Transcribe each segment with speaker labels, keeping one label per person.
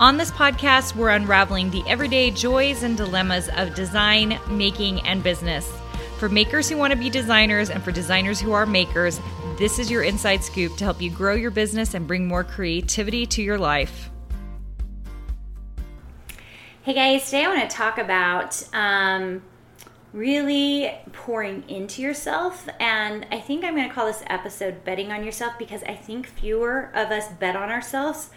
Speaker 1: On this podcast, we're unraveling the everyday joys and dilemmas of design, making, and business. For makers who want to be designers and for designers who are makers, this is your inside scoop to help you grow your business and bring more creativity to your life.
Speaker 2: Hey guys, today I want to talk about um, really pouring into yourself. And I think I'm going to call this episode Betting on Yourself because I think fewer of us bet on ourselves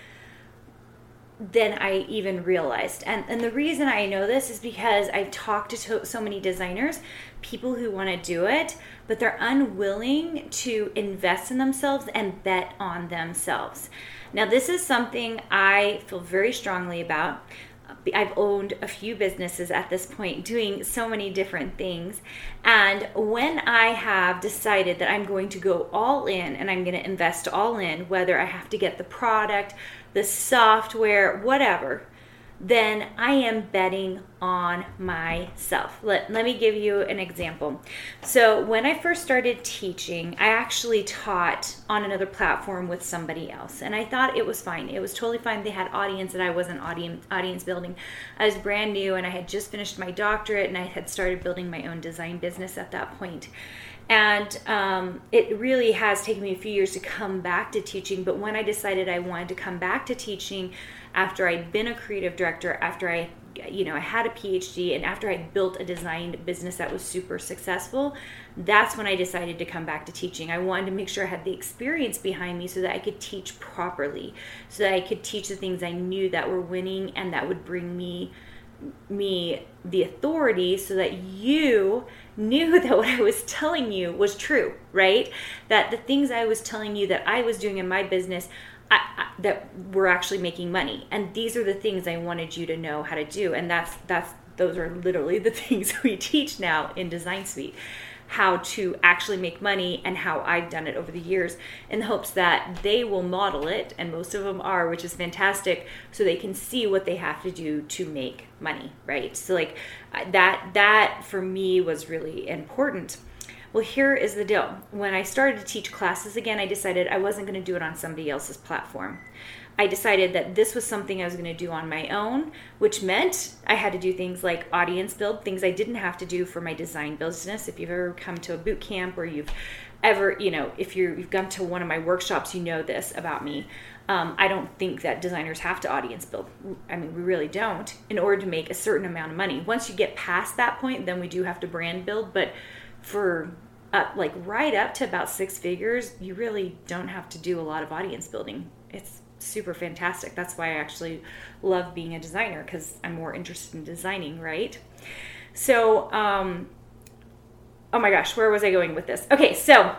Speaker 2: than I even realized. And and the reason I know this is because I've talked to so many designers, people who want to do it, but they're unwilling to invest in themselves and bet on themselves. Now, this is something I feel very strongly about. I've owned a few businesses at this point doing so many different things. And when I have decided that I'm going to go all in and I'm going to invest all in, whether I have to get the product, the software, whatever, then I am betting on myself. Let, let me give you an example. So, when I first started teaching, I actually taught on another platform with somebody else, and I thought it was fine. It was totally fine. They had audience, and I wasn't audience, audience building. I was brand new, and I had just finished my doctorate, and I had started building my own design business at that point. And um, it really has taken me a few years to come back to teaching. But when I decided I wanted to come back to teaching after I'd been a creative director, after I you know, I had a PhD, and after I built a design business that was super successful, that's when I decided to come back to teaching. I wanted to make sure I had the experience behind me so that I could teach properly, so that I could teach the things I knew that were winning and that would bring me me the authority so that you knew that what I was telling you was true, right? That the things I was telling you that I was doing in my business I, that were actually making money, and these are the things I wanted you to know how to do, and that's that's those are literally the things we teach now in Design Suite how to actually make money and how I've done it over the years in the hopes that they will model it, and most of them are, which is fantastic, so they can see what they have to do to make money, right? So like that that for me was really important. Well, here is the deal. When I started to teach classes again, I decided I wasn't going to do it on somebody else's platform. I decided that this was something I was going to do on my own, which meant I had to do things like audience build, things I didn't have to do for my design business. If you've ever come to a boot camp or you've ever, you know, if you have gone to one of my workshops, you know this about me. Um, I don't think that designers have to audience build. I mean, we really don't in order to make a certain amount of money. Once you get past that point, then we do have to brand build. But for uh, like right up to about six figures, you really don't have to do a lot of audience building. It's super fantastic. That's why I actually love being a designer because I'm more interested in designing, right? So, um, oh my gosh, where was I going with this? Okay, so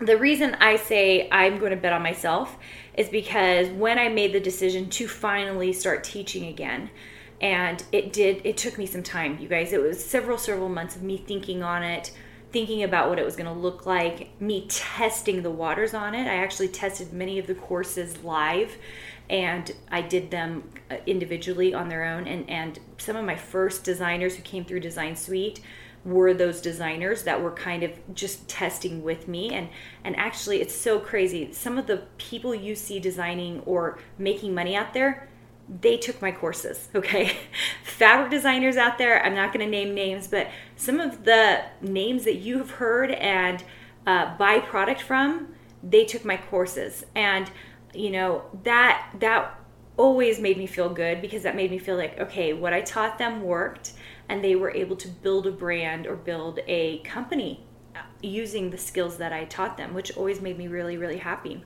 Speaker 2: the reason I say I'm going to bet on myself is because when I made the decision to finally start teaching again, and it did, it took me some time, you guys. It was several, several months of me thinking on it, thinking about what it was going to look like, me testing the waters on it. I actually tested many of the courses live and I did them uh, individually on their own. And, and some of my first designers who came through Design Suite were those designers that were kind of just testing with me and and actually it's so crazy some of the people you see designing or making money out there they took my courses, okay? Fabric designers out there, I'm not going to name names, but some of the names that you have heard and uh, buy product from, they took my courses. And, you know, that, that always made me feel good because that made me feel like, okay, what I taught them worked and they were able to build a brand or build a company using the skills that I taught them, which always made me really, really happy.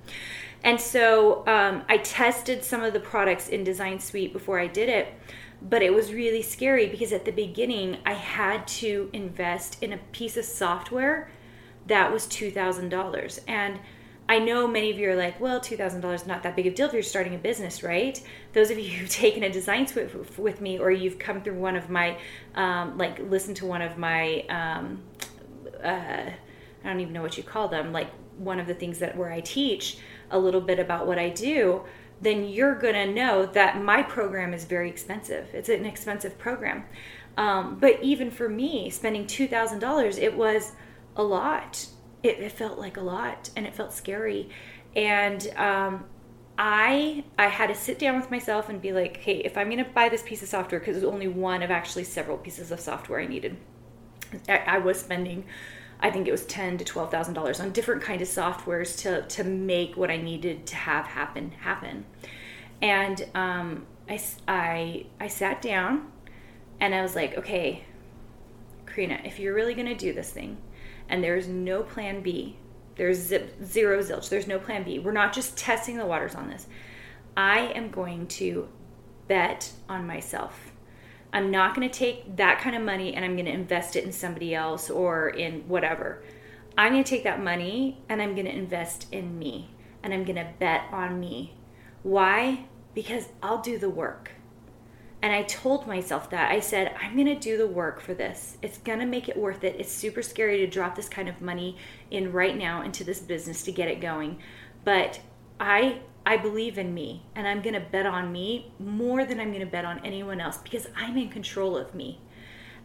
Speaker 2: And so um, I tested some of the products in Design Suite before I did it, but it was really scary because at the beginning I had to invest in a piece of software that was $2,000. And I know many of you are like, well, $2,000 is not that big of a deal if you're starting a business, right? Those of you who've taken a design suite with me or you've come through one of my, um, like, listen to one of my, um, uh, I don't even know what you call them, like one of the things that where I teach a little bit about what I do, then you're going to know that my program is very expensive. It's an expensive program. Um, but even for me, spending $2,000, it was a lot it, it felt like a lot and it felt scary. And um, I I had to sit down with myself and be like, hey, if I'm going to buy this piece of software, because it was only one of actually several pieces of software I needed, I, was spending, I think it was ten to twelve thousand dollars on different kind of softwares to to make what I needed to have happen happen. And um, I I I sat down, and I was like, okay, Carina, if you're really to do this thing and there's no plan B. There's zip, zero zilch. There's no plan B. We're not just testing the waters on this. I am going to bet on myself. I'm not going to take that kind of money and I'm going to invest it in somebody else or in whatever. I'm going to take that money and I'm going to invest in me and I'm going to bet on me. Why? Because I'll do the work. And I told myself that. I said, I'm going to do the work for this. It's going to make it worth it. It's super scary to drop this kind of money in right now into this business to get it going. But I I believe in me and I'm going to bet on me more than I'm going to bet on anyone else because I'm in control of me.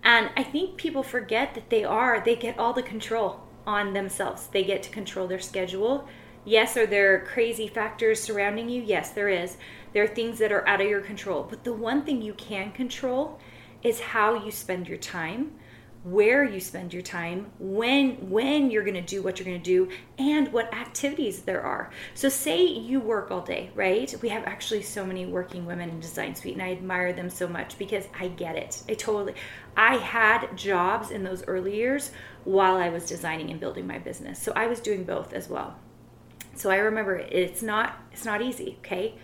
Speaker 2: And I think people forget that they are, they get all the control on themselves. They get to control their schedule. Yes, are there crazy factors surrounding you? Yes, there is. There are things that are out of your control. But the one thing you can control is how you spend your time, where you spend your time, when when you're going to do what you're going to do and what activities there are. So say you work all day, right? We have actually so many working women in Design Suite and I admire them so much because I get it. I totally I had jobs in those early years while I was designing and building my business. So I was doing both as well. So I remember it's not it's not easy, okay?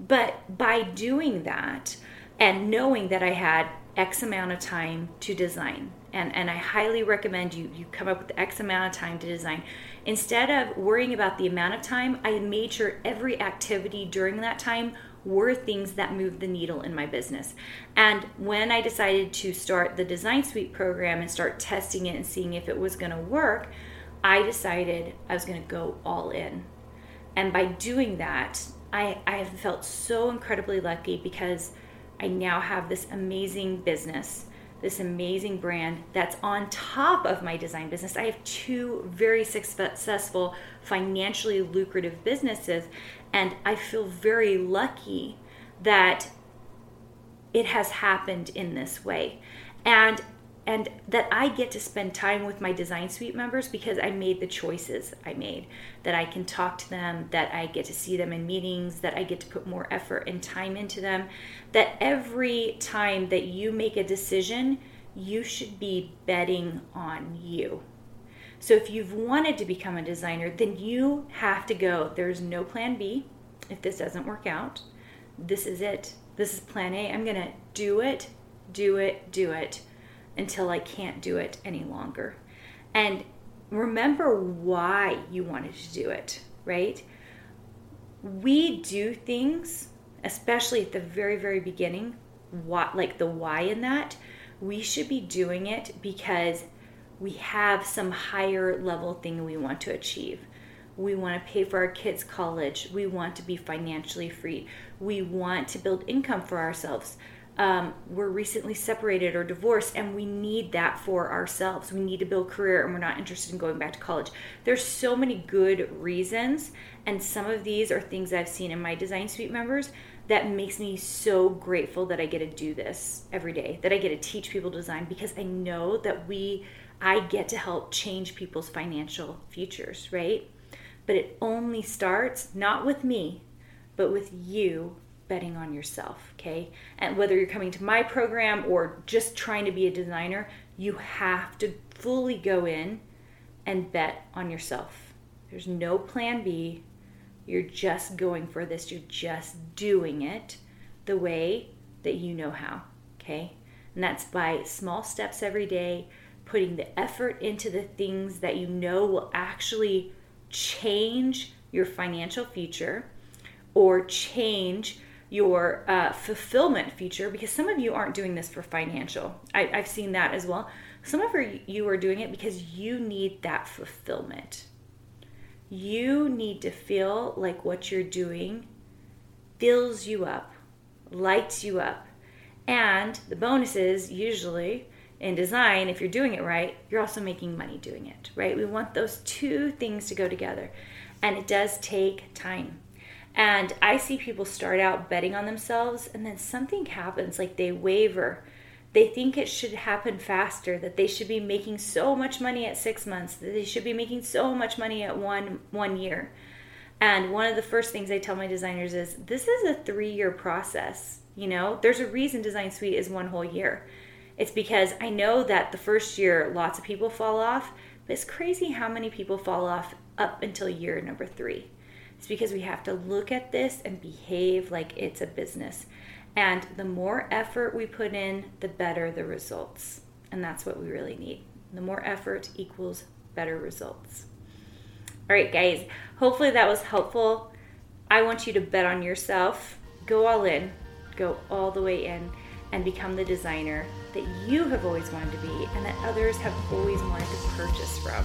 Speaker 2: But by doing that and knowing that I had X amount of time to design, and, and I highly recommend you you come up with X amount of time to design. Instead of worrying about the amount of time, I made sure every activity during that time were things that moved the needle in my business. And when I decided to start the Design Suite program and start testing it and seeing if it was going to work, I decided I was going to go all in. And by doing that, I, I have felt so incredibly lucky because I now have this amazing business, this amazing brand that's on top of my design business. I have two very successful, financially lucrative businesses, and I feel very lucky that it has happened in this way. And and that I get to spend time with my design suite members because I made the choices I made. That I can talk to them, that I get to see them in meetings, that I get to put more effort and time into them. That every time that you make a decision, you should be betting on you. So if you've wanted to become a designer, then you have to go. There's no plan B if this doesn't work out. This is it. This is plan A. I'm going to do it, do it, do it until I can't do it any longer. And remember why you wanted to do it, right? We do things, especially at the very, very beginning, what like the why in that, we should be doing it because we have some higher level thing we want to achieve. We want to pay for our kids' college. We want to be financially free. We want to build income for ourselves um, we're recently separated or divorced and we need that for ourselves. We need to build career and we're not interested in going back to college. There's so many good reasons and some of these are things i've seen in my design suite members that makes me so grateful that i get to do this every day that i get to teach people design because i know that we i get to help change people's financial futures right? But it only starts not with me but with you betting on yourself, okay? And whether you're coming to my program or just trying to be a designer, you have to fully go in and bet on yourself. There's no plan B. You're just going for this, you're just doing it the way that you know how, okay? And that's by small steps every day, putting the effort into the things that you know will actually change your financial future or change your uh, fulfillment feature because some of you aren't doing this for financial. I, I've seen that as well. Some of you are doing it because you need that fulfillment. You need to feel like what you're doing fills you up, lights you up. And the bonus is usually in design, if you're doing it right, you're also making money doing it, right? We want those two things to go together. And it does take time. And I see people start out betting on themselves and then something happens, like they waver. They think it should happen faster, that they should be making so much money at six months, that they should be making so much money at one one year. And one of the first things I tell my designers is this is a three year process. You know, there's a reason Design Suite is one whole year. It's because I know that the first year lots of people fall off, but it's crazy how many people fall off up until year number three. It's because we have to look at this and behave like it's a business. And the more effort we put in, the better the results. And that's what we really need. The more effort equals better results. All right, guys, hopefully that was helpful. I want you to bet on yourself, go all in, go all the way in, and become the designer that you have always wanted to be and that others have always wanted to purchase from.